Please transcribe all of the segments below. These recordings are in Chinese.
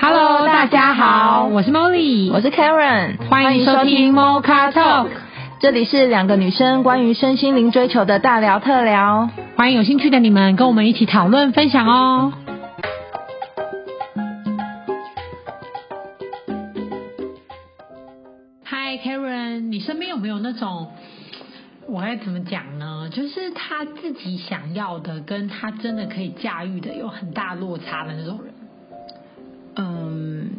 Hello，大家好，我是 Molly，我是 Karen，欢迎收听 Mocha Talk，这里是两个女生关于身心灵追求的大聊特聊，欢迎有兴趣的你们跟我们一起讨论分享哦。Hi Karen，你身边有没有那种，我该怎么讲呢？就是他自己想要的，跟他真的可以驾驭的有很大落差的那种人？嗯，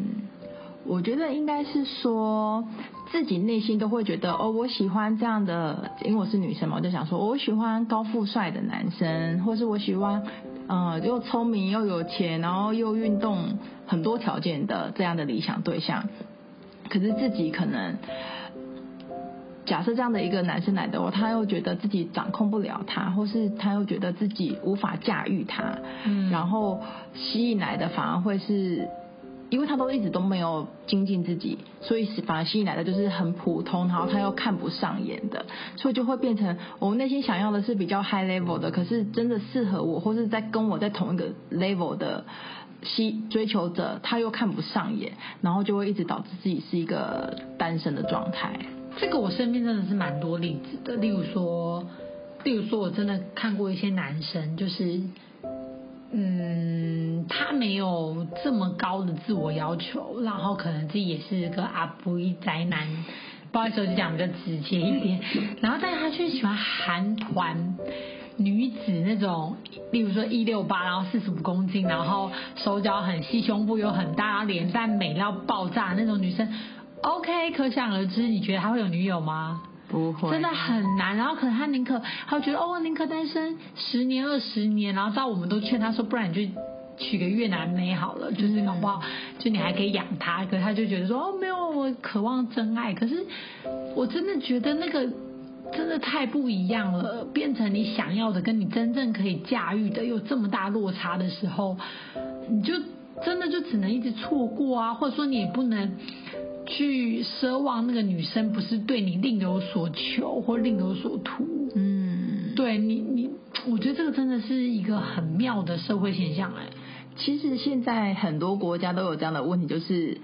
我觉得应该是说自己内心都会觉得哦，我喜欢这样的，因为我是女生嘛，我就想说，我喜欢高富帅的男生，或是我喜欢，呃，又聪明又有钱，然后又运动很多条件的这样的理想对象。可是自己可能假设这样的一个男生来的话，他又觉得自己掌控不了他，或是他又觉得自己无法驾驭他，嗯，然后吸引来的反而会是。因为他都一直都没有精进自己，所以反而吸引来的就是很普通，然后他又看不上眼的，所以就会变成我内心想要的是比较 high level 的，可是真的适合我或是在跟我在同一个 level 的吸追求者，他又看不上眼，然后就会一直导致自己是一个单身的状态。这个我身边真的是蛮多例子的，例如说，例如说我真的看过一些男生，就是。嗯，他没有这么高的自我要求，然后可能自己也是个阿布一宅男，不好意思，我就讲比较直接一点。然后，但是他却喜欢韩团女子那种，例如说一六八，然后四十五公斤，然后手脚很细，胸部又很大，然后脸蛋美到爆炸那种女生。OK，可想而知，你觉得他会有女友吗？不会，真的很难。然后可能他宁可，他觉得哦，宁可单身十年二十年。然后到我们都劝他说，不然你就娶个越南妹好了，就是搞不好就你还可以养他。可是他就觉得说哦，没有，我渴望真爱。可是我真的觉得那个真的太不一样了，变成你想要的跟你真正可以驾驭的有这么大落差的时候，你就真的就只能一直错过啊，或者说你也不能。去奢望那个女生不是对你另有所求或另有所图，嗯，对你你，我觉得这个真的是一个很妙的社会现象哎。其实现在很多国家都有这样的问题，就是。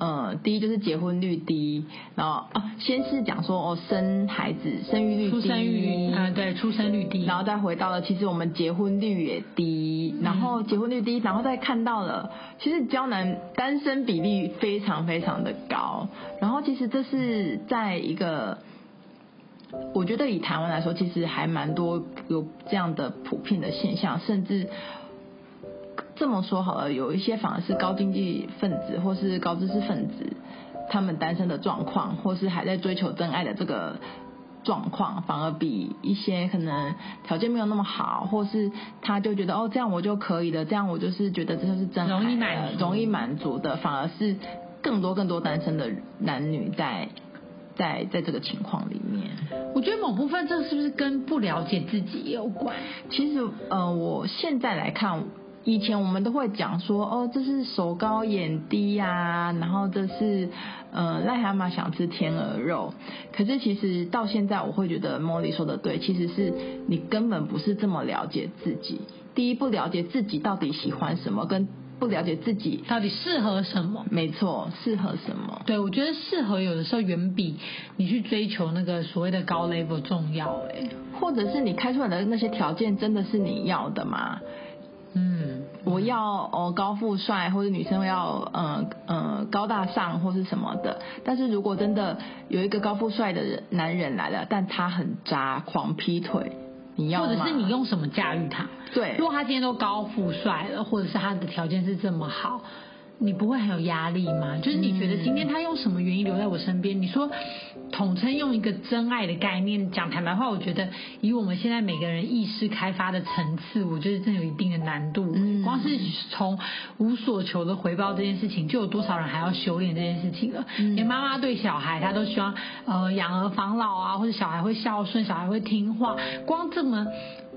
呃，第一就是结婚率低，然后啊，先是讲说哦，生孩子生育率低，出生率啊，对，出生率低，然后再回到了，其实我们结婚率也低，然后结婚率低，然后再看到了，其实胶男单身比例非常非常的高，然后其实这是在一个，我觉得以台湾来说，其实还蛮多有这样的普遍的现象，甚至。这么说好了，有一些反而是高经济分子或是高知识分子，他们单身的状况，或是还在追求真爱的这个状况，反而比一些可能条件没有那么好，或是他就觉得哦，这样我就可以了，这样我就是觉得这就是真爱，容易满，容易满足的，反而是更多更多单身的男女在在在这个情况里面。我觉得某部分这是不是跟不了解自己有关？其实呃，我现在来看。以前我们都会讲说，哦，这是手高眼低呀，啊，然后这是呃癞蛤蟆想吃天鹅肉。可是其实到现在，我会觉得 Molly 说的对，其实是你根本不是这么了解自己。第一，不了解自己到底喜欢什么，跟不了解自己到底适合什么。没错，适合什么？对，我觉得适合有的时候远比你去追求那个所谓的高 level 重要哎。或者是你开出来的那些条件真的是你要的吗？嗯，我要哦高富帅，或者女生要呃呃高大上或是什么的。但是如果真的有一个高富帅的人男人来了，但他很渣，狂劈腿，你要吗？或者是你用什么驾驭他？对，如果他今天都高富帅了，或者是他的条件是这么好。你不会很有压力吗？就是你觉得今天他用什么原因留在我身边？你说统称用一个真爱的概念讲坦白话，我觉得以我们现在每个人意识开发的层次，我觉得真有一定的难度。光是从无所求的回报这件事情，就有多少人还要修炼这件事情了？连妈妈对小孩，她都希望呃养儿防老啊，或者小孩会孝顺，小孩会听话，光这么。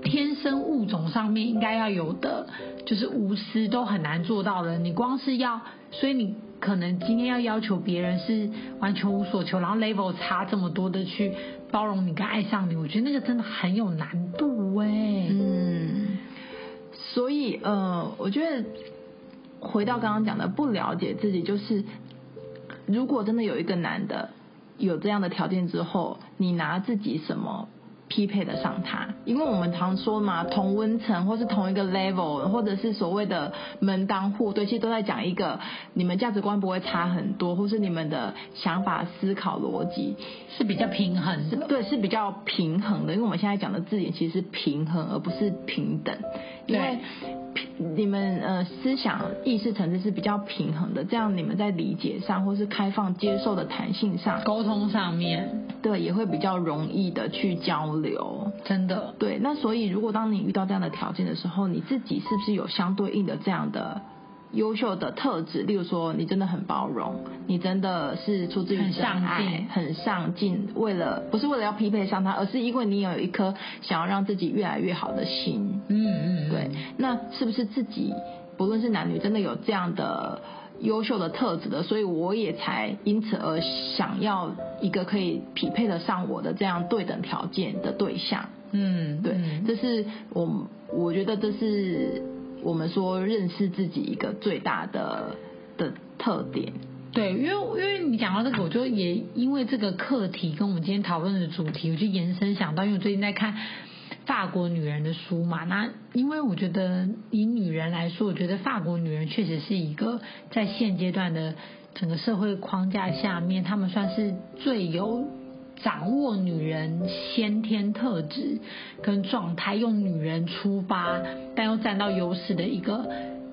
天生物种上面应该要有的，就是无私都很难做到的。你光是要，所以你可能今天要要求别人是完全无所求，然后 level 差这么多的去包容你跟爱上你，我觉得那个真的很有难度哎。嗯，所以呃，我觉得回到刚刚讲的，不了解自己，就是如果真的有一个男的有这样的条件之后，你拿自己什么？匹配得上他，因为我们常说嘛，同温层或是同一个 level，或者是所谓的门当户对，其实都在讲一个你们价值观不会差很多，或是你们的想法、思考逻辑是比较平衡的。对，是比较平衡的。因为我们现在讲的字眼其实是平衡，而不是平等。因为你们呃思想意识层次是比较平衡的，这样你们在理解上或是开放接受的弹性上，沟通上面，对，也会比较容易的去交流。真的，对。那所以如果当你遇到这样的条件的时候，你自己是不是有相对应的这样的？优秀的特质，例如说，你真的很包容，你真的是出自于真爱，很上进，为了不是为了要匹配上他，而是因为你有一颗想要让自己越来越好的心。嗯嗯，对。那是不是自己不论是男女，真的有这样的优秀的特质的？所以我也才因此而想要一个可以匹配得上我的这样对等条件的对象。嗯，对，这是我我觉得这是。我们说认识自己一个最大的的特点，对，因为因为你讲到这个，我就也因为这个课题跟我们今天讨论的主题，我就延伸想到，因为我最近在看法国女人的书嘛，那因为我觉得以女人来说，我觉得法国女人确实是一个在现阶段的整个社会框架下面，她们算是最有。掌握女人先天特质跟状态，用女人出发，但又占到优势的一个，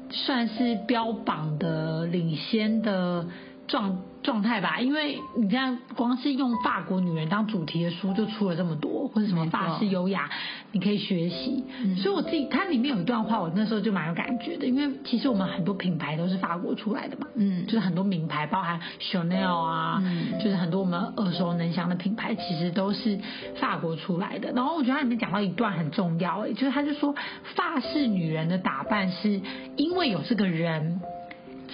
算是标榜的领先的状状态吧，因为你这样光是用法国女人当主题的书就出了这么多，或者什么法式优雅，你可以学习。嗯、所以我自己它里面有一段话，我那时候就蛮有感觉的，因为其实我们很多品牌都是法国出来的嘛，嗯，就是很多名牌，包含 Chanel 啊，嗯，就是很多我们耳熟能详的品牌，其实都是法国出来的。然后我觉得它里面讲到一段很重要，哎，就是他就说法式女人的打扮是因为有这个人。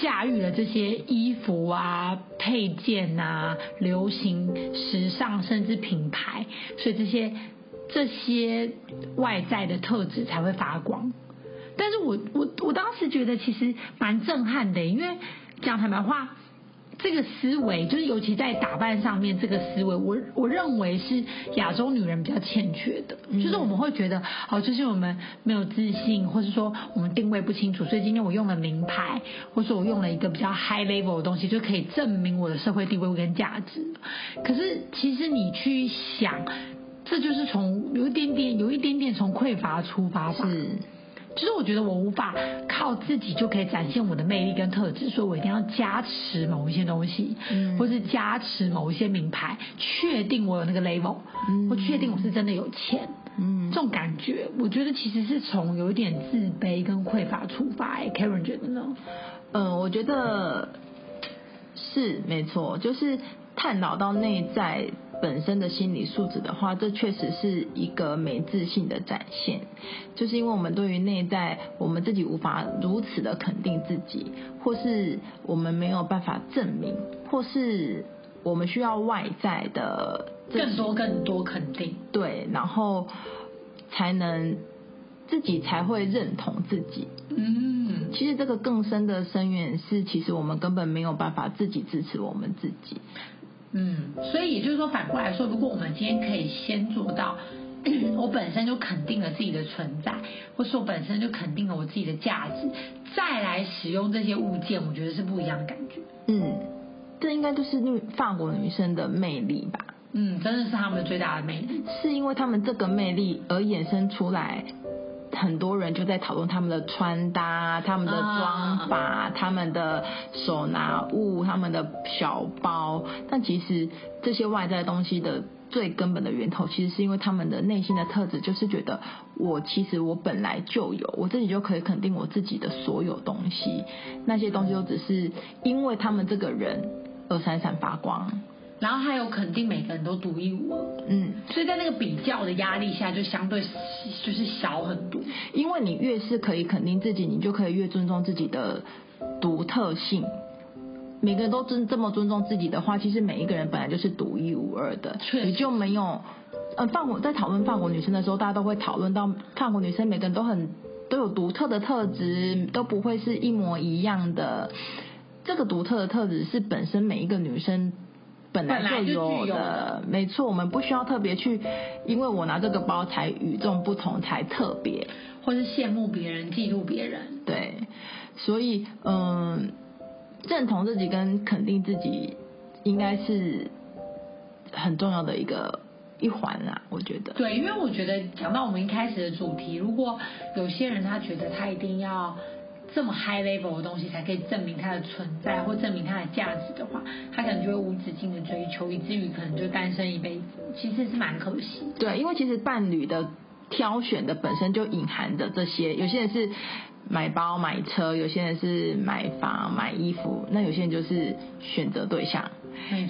驾驭了这些衣服啊、配件啊、流行、时尚，甚至品牌，所以这些这些外在的特质才会发光。但是我我我当时觉得其实蛮震撼的，因为讲坦白话。这个思维就是，尤其在打扮上面，这个思维，我我认为是亚洲女人比较欠缺的。就是我们会觉得，哦，就是我们没有自信，或是说我们定位不清楚，所以今天我用了名牌，或者我用了一个比较 high level 的东西，就可以证明我的社会地位跟价值。可是其实你去想，这就是从有一点点，有一点点从匮乏出发吧。是。其实我觉得我无法靠自己就可以展现我的魅力跟特质，所以我一定要加持某一些东西，嗯，或是加持某一些名牌，确定我有那个 level，嗯，或确定我是真的有钱，嗯，这种感觉，我觉得其实是从有一点自卑跟匮乏出发。哎，Karen 觉得呢？嗯，我觉得是没错，就是探讨到内在。本身的心理素质的话，这确实是一个没自信的展现，就是因为我们对于内在，我们自己无法如此的肯定自己，或是我们没有办法证明，或是我们需要外在的更多更多肯定，对，然后才能自己才会认同自己。嗯，其实这个更深的深远是，其实我们根本没有办法自己支持我们自己。嗯，所以也就是说，反过来说，如果我们今天可以先做到，我本身就肯定了自己的存在，或是我本身就肯定了我自己的价值，再来使用这些物件，我觉得是不一样的感觉。嗯，这应该就是女法国女生的魅力吧？嗯，真的是他们最大的魅力，是因为他们这个魅力而衍生出来。很多人就在讨论他们的穿搭、他们的妆发、他们的手拿物、他们的小包，但其实这些外在东西的最根本的源头，其实是因为他们的内心的特质，就是觉得我其实我本来就有，我自己就可以肯定我自己的所有东西，那些东西都只是因为他们这个人而闪闪发光。然后还有肯定每个人都独一无二，嗯，所以在那个比较的压力下，就相对就是小很多。因为你越是可以肯定自己，你就可以越尊重自己的独特性。每个人都尊这么尊重自己的话，其实每一个人本来就是独一无二的，确。你就没有。呃，法国在讨论法国女生的时候，大家都会讨论到法国女生每个人都很都有独特的特质，都不会是一模一样的。这个独特的特质是本身每一个女生本来就有的，有没错。我们不需要特别去，因为我拿这个包才与众不同，才特别，或是羡慕别人、嫉妒别人。对，所以嗯，认同自己跟肯定自己，应该是很重要的一个。一环啦，我觉得。对，因为我觉得讲到我们一开始的主题，如果有些人他觉得他一定要这么 high level 的东西才可以证明它的存在或证明它的价值的话，他可能就会无止境的追求，以至于可能就单身一辈子，其实是蛮可惜。对，因为其实伴侣的挑选的本身就隐含着这些，有些人是买包买车，有些人是买房买衣服，那有些人就是选择对象。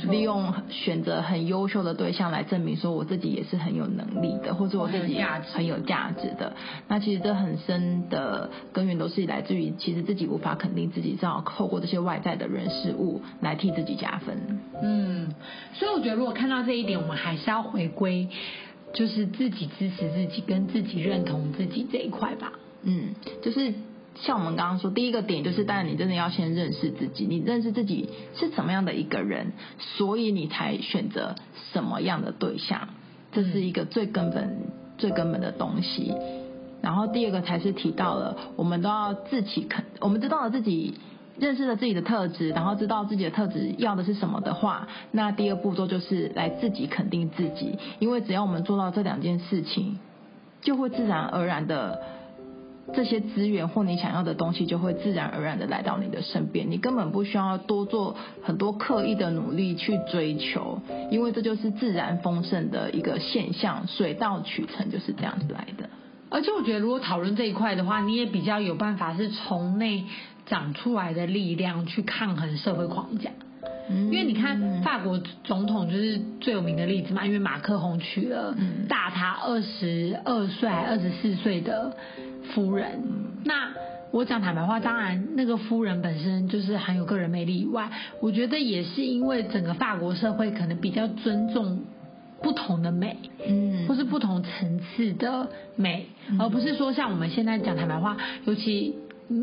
利用选择很优秀的对象来证明说我自己也是很有能力的，或者我自己很有价值的。那其实这很深的根源都是来自于，其实自己无法肯定自己，只好透过这些外在的人事物来替自己加分。嗯，所以我觉得如果看到这一点，我们还是要回归，就是自己支持自己跟自己认同自己这一块吧。嗯，就是。像我们刚刚说，第一个点就是，当然你真的要先认识自己，你认识自己是什么样的一个人，所以你才选择什么样的对象，这是一个最根本、最根本的东西。然后第二个才是提到了，我们都要自己肯，我们知道了自己，认识了自己的特质，然后知道自己的特质要的是什么的话，那第二步骤就是来自己肯定自己，因为只要我们做到这两件事情，就会自然而然的。这些资源或你想要的东西就会自然而然的来到你的身边，你根本不需要多做很多刻意的努力去追求，因为这就是自然丰盛的一个现象，水到渠成就是这样子来的。而且我觉得，如果讨论这一块的话，你也比较有办法是从内长出来的力量去抗衡社会框架。因为你看法国总统就是最有名的例子嘛，因为马克宏娶了大他二十二岁还二十四岁的夫人。那我讲坦白话，当然那个夫人本身就是很有个人魅力以外，我觉得也是因为整个法国社会可能比较尊重不同的美，嗯，或是不同层次的美，而不是说像我们现在讲坦白话，尤其。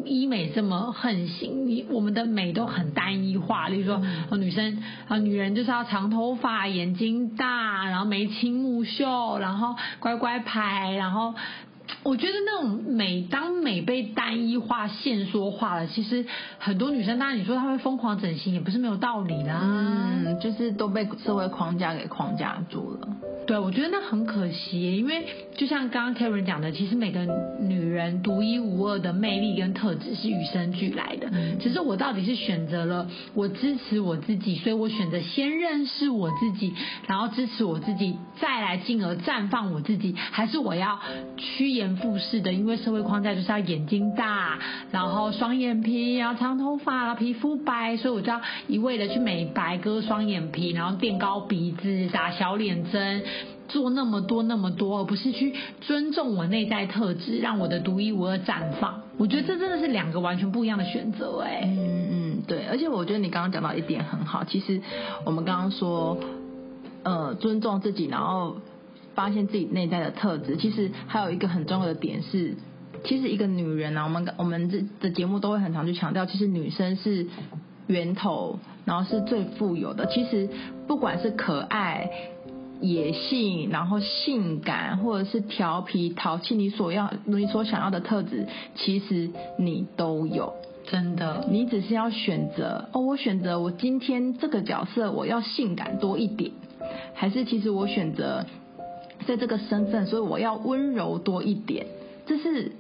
医美这么横行，你我们的美都很单一化。例如说，哦，女生啊，女人就是要长头发、眼睛大，然后眉清目秀，然后乖乖牌，然后。我觉得那种美，当美被单一化、限缩化了，其实很多女生，当然你说她会疯狂整形，也不是没有道理啦。嗯，就是都被社会框架给框架住了。对，我觉得那很可惜，因为就像刚刚 Karen 讲的，其实每个女人独一无二的魅力跟特质是与生俱来的。嗯，只是我到底是选择了我支持我自己，所以我选择先认识我自己，然后支持我自己，再来进而绽放我自己，还是我要趋炎复势的，因为社会框架就是要眼睛大，然后双眼皮，然后长头发，皮肤白，所以我就要一味的去美白，割双眼皮，然后垫高鼻子，打小脸针，做那么多那么多，而不是去尊重我内在特质，让我的独一无二绽放。我觉得这真的是两个完全不一样的选择，哎，嗯嗯，对，而且我觉得你刚刚讲到一点很好，其实我们刚刚说，呃，尊重自己，然后。发现自己内在的特质，其实还有一个很重要的点是，其实一个女人呢、啊，我们我们这的节目都会很常去强调，其实女生是源头，然后是最富有的。其实不管是可爱、野性，然后性感，或者是调皮、淘气，你所要你所想要的特质，其实你都有。真的，你只是要选择哦，我选择我今天这个角色我要性感多一点，还是其实我选择。在这个身份，所以我要温柔多一点。这是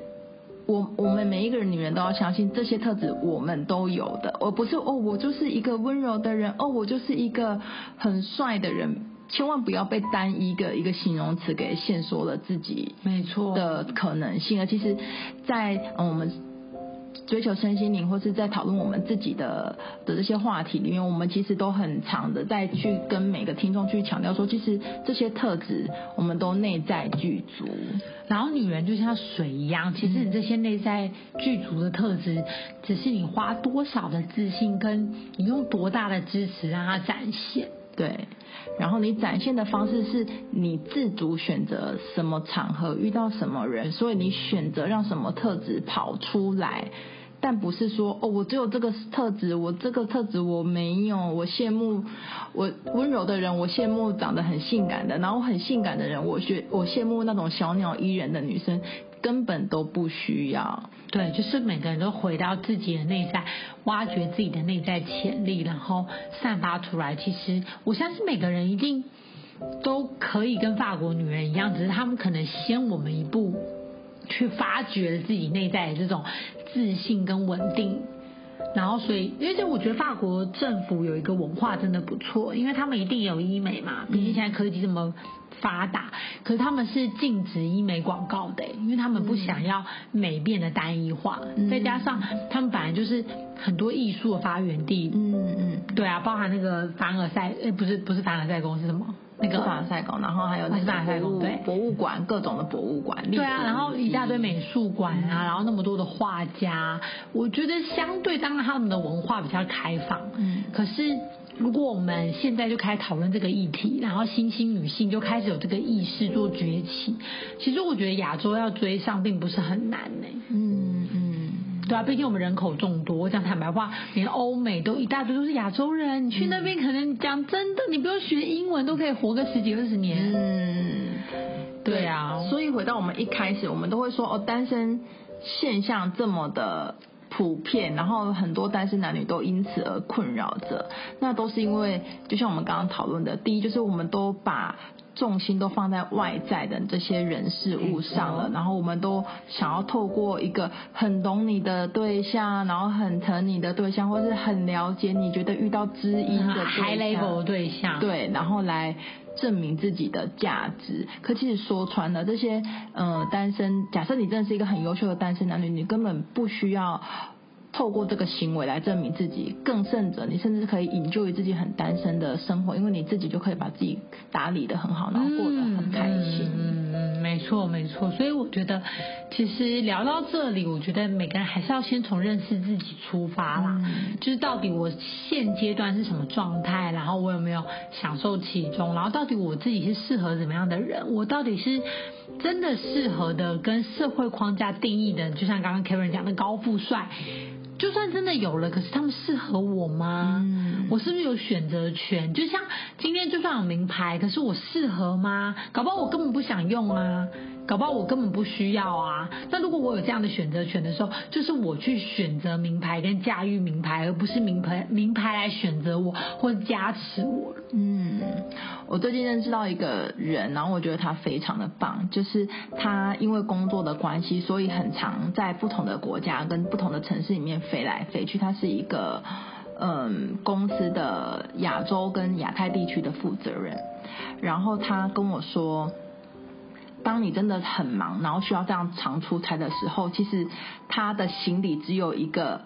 我我们每一个人女人都要相信这些特质，我们都有的。而不是哦，我就是一个温柔的人，哦，我就是一个很帅的人。千万不要被单一的一个形容词给限缩了自己，没错的可能性。啊其实，在嗯我们。追求身心灵，或是在讨论我们自己的的这些话题里面，我们其实都很常的在去跟每个听众去强调说，其实这些特质我们都内在具足。然后女人就像水一样，其实你这些内在具足的特质，只是你花多少的自信，跟你用多大的支持让它展现。对，然后你展现的方式是你自主选择什么场合遇到什么人，所以你选择让什么特质跑出来。但不是说哦，我只有这个特质，我这个特质我没有，我羡慕我温柔的人，我羡慕长得很性感的，然后很性感的人，我学我羡慕那种小鸟依人的女生，根本都不需要。对，就是每个人都回到自己的内在，挖掘自己的内在潜力，然后散发出来。其实我相信每个人一定都可以跟法国女人一样，只是他们可能先我们一步。去发掘了自己内在的这种自信跟稳定，然后所以，因为我觉得法国政府有一个文化真的不错，因为他们一定有医美嘛，毕竟现在科技这么发达，可是他们是禁止医美广告的，因为他们不想要美变得单一化，再加上他们本来就是很多艺术的发源地，嗯嗯，对啊，包含那个凡尔赛，哎，不是不是凡尔赛宫是什么？那个凡尔赛宫，然后还有那个博物对博物馆，各种的博物馆。对啊，然后一大堆美术馆啊，嗯、然后那么多的画家，我觉得相对当然他们的文化比较开放。嗯。可是如果我们现在就开始讨论这个议题，然后新兴女性就开始有这个意识做崛起，其实我觉得亚洲要追上并不是很难呢。嗯嗯。对啊，毕竟我们人口众多。我讲坦白话，连欧美都一大堆都是亚洲人。你去那边可能讲真的，你不用学英文都可以活个十几二十年。嗯，对啊。所以回到我们一开始，我们都会说哦，单身现象这么的普遍，然后很多单身男女都因此而困扰着。那都是因为，就像我们刚刚讨论的，第一就是我们都把。重心都放在外在的这些人事物上了，然后我们都想要透过一个很懂你的对象，然后很疼你的对象，或是很了解你觉得遇到知音的，high level 对象，对，然后来证明自己的价值。可其实说穿了，这些呃单身，假设你真的是一个很优秀的单身男女，你根本不需要。透过这个行为来证明自己，更甚者，你甚至可以引咎于自己很单身的生活，因为你自己就可以把自己打理得很好，然后过得很开心。没错没错。所以我觉得，其实聊到这里，我觉得每个人还是要先从认识自己出发啦。嗯、就是到底我现阶段是什么状态，然后我有没有享受其中，然后到底我自己是适合怎么样的人，我到底是真的适合的，跟社会框架定义的，就像刚刚 Karen 讲的高富帅。就算真的有了，可是他们适合我吗？嗯，我是不是有选择权？就像今天就算有名牌，可是我适合吗？搞不好我根本不想用啊，搞不好我根本不需要啊。那如果我有这样的选择权的时候，就是我去选择名牌跟驾驭名牌，而不是名牌名牌来选择我或者加持我。嗯，我最近认识到一个人，然后我觉得他非常的棒，就是他因为工作的关系，所以很常在不同的国家跟不同的城市里面。飞来飞去，他是一个嗯公司的亚洲跟亚太地区的负责人。然后他跟我说，当你真的很忙，然后需要这样常出差的时候，其实他的行李只有一个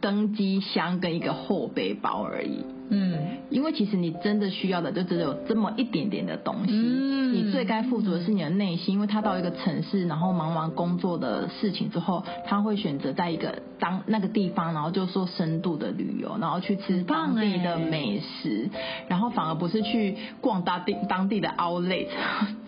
登机箱跟一个后背包而已。嗯，因为其实你真的需要的就只有这么一点点的东西。嗯，你最该富足的是你的内心，因为他到一个城市，然后忙完工作的事情之后，他会选择在一个当那个地方，然后就做深度的旅游，然后去吃当地的美食，然后反而不是去逛当地当地的 outlet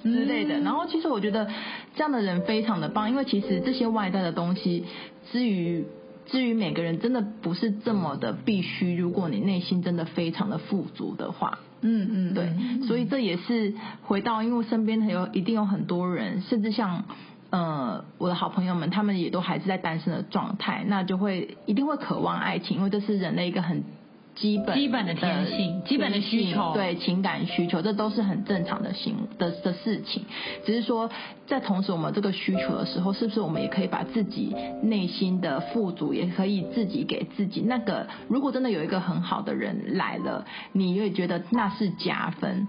之类的。然后其实我觉得这样的人非常的棒，因为其实这些外在的东西，至于。至于每个人真的不是这么的必须，如果你内心真的非常的富足的话，嗯嗯，对，所以这也是回到，因为身边还有一定有很多人，甚至像呃我的好朋友们，他们也都还是在单身的状态，那就会一定会渴望爱情，因为这是人类一个很。基本基本的天性，基本的需求，对情感需求，这都是很正常的行的的事情。只是说，在同时我们这个需求的时候，是不是我们也可以把自己内心的富足，也可以自己给自己那个？如果真的有一个很好的人来了，你会觉得那是加分。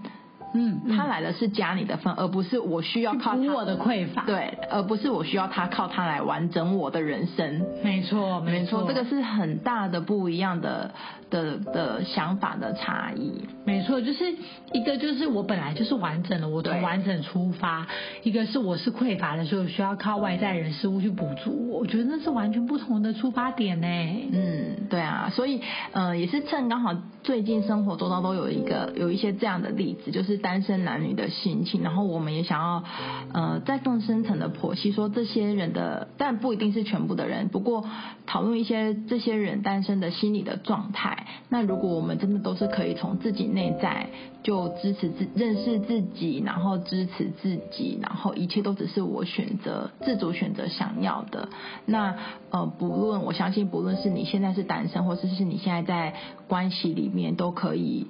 嗯，他来的是加你的分，而不是我需要靠补我的匮乏。对，而不是我需要他靠他来完整我的人生。没错，没错，这个是很大的不一样的的的想法的差异。没错，就是一个就是我本来就是完整的，我从完整出发；一个是我是匮乏的，所以我需要靠外在人事物去补足我。我觉得那是完全不同的出发点呢。嗯，对啊，所以呃，也是趁刚好最近生活周遭都有一个有一些这样的例子，就是。单身男女的心情，然后我们也想要，呃，再更深层的剖析，说这些人的，但不一定是全部的人，不过讨论一些这些人单身的心理的状态。那如果我们真的都是可以从自己内在就支持自认识自己，然后支持自己，然后一切都只是我选择自主选择想要的。那呃，不论我相信，不论是你现在是单身，或者是你现在在关系里面，都可以。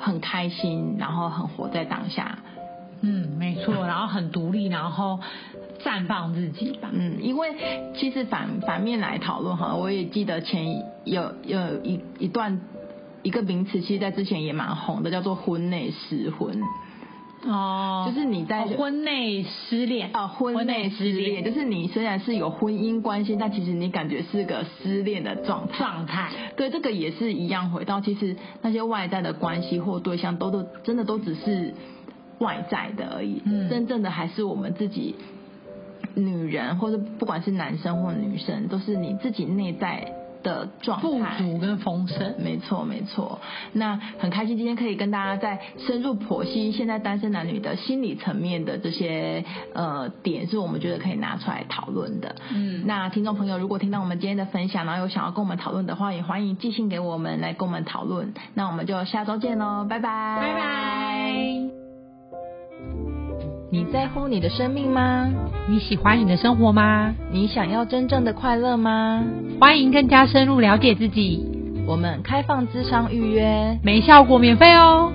很开心，然后很活在当下。嗯，没错，然后很独立，然后绽放自己吧。嗯，因为其实反反面来讨论哈，我也记得前有有一一段一个名词，其实在之前也蛮红的，叫做婚内失婚。哦，就是你在、哦、婚内失恋啊，婚内失恋，就是你虽然是有婚姻关系，但其实你感觉是个失恋的状态。状态，对，这个也是一样。回到其实那些外在的关系或对象，都都真的都只是外在的而已。嗯，真正的还是我们自己，女人或者不管是男生或女生，都是你自己内在。的状态，富足跟丰盛，没错没错。那很开心今天可以跟大家再深入剖析现在单身男女的心理层面的这些呃点，是我们觉得可以拿出来讨论的。嗯，那听众朋友如果听到我们今天的分享，然后有想要跟我们讨论的话，也欢迎寄信给我们来跟我们讨论。那我们就下周见喽，拜拜，拜拜。你在乎你的生命吗？你喜欢你的生活吗？你想要真正的快乐吗？欢迎更加深入了解自己。我们开放咨商预约，没效果免费哦。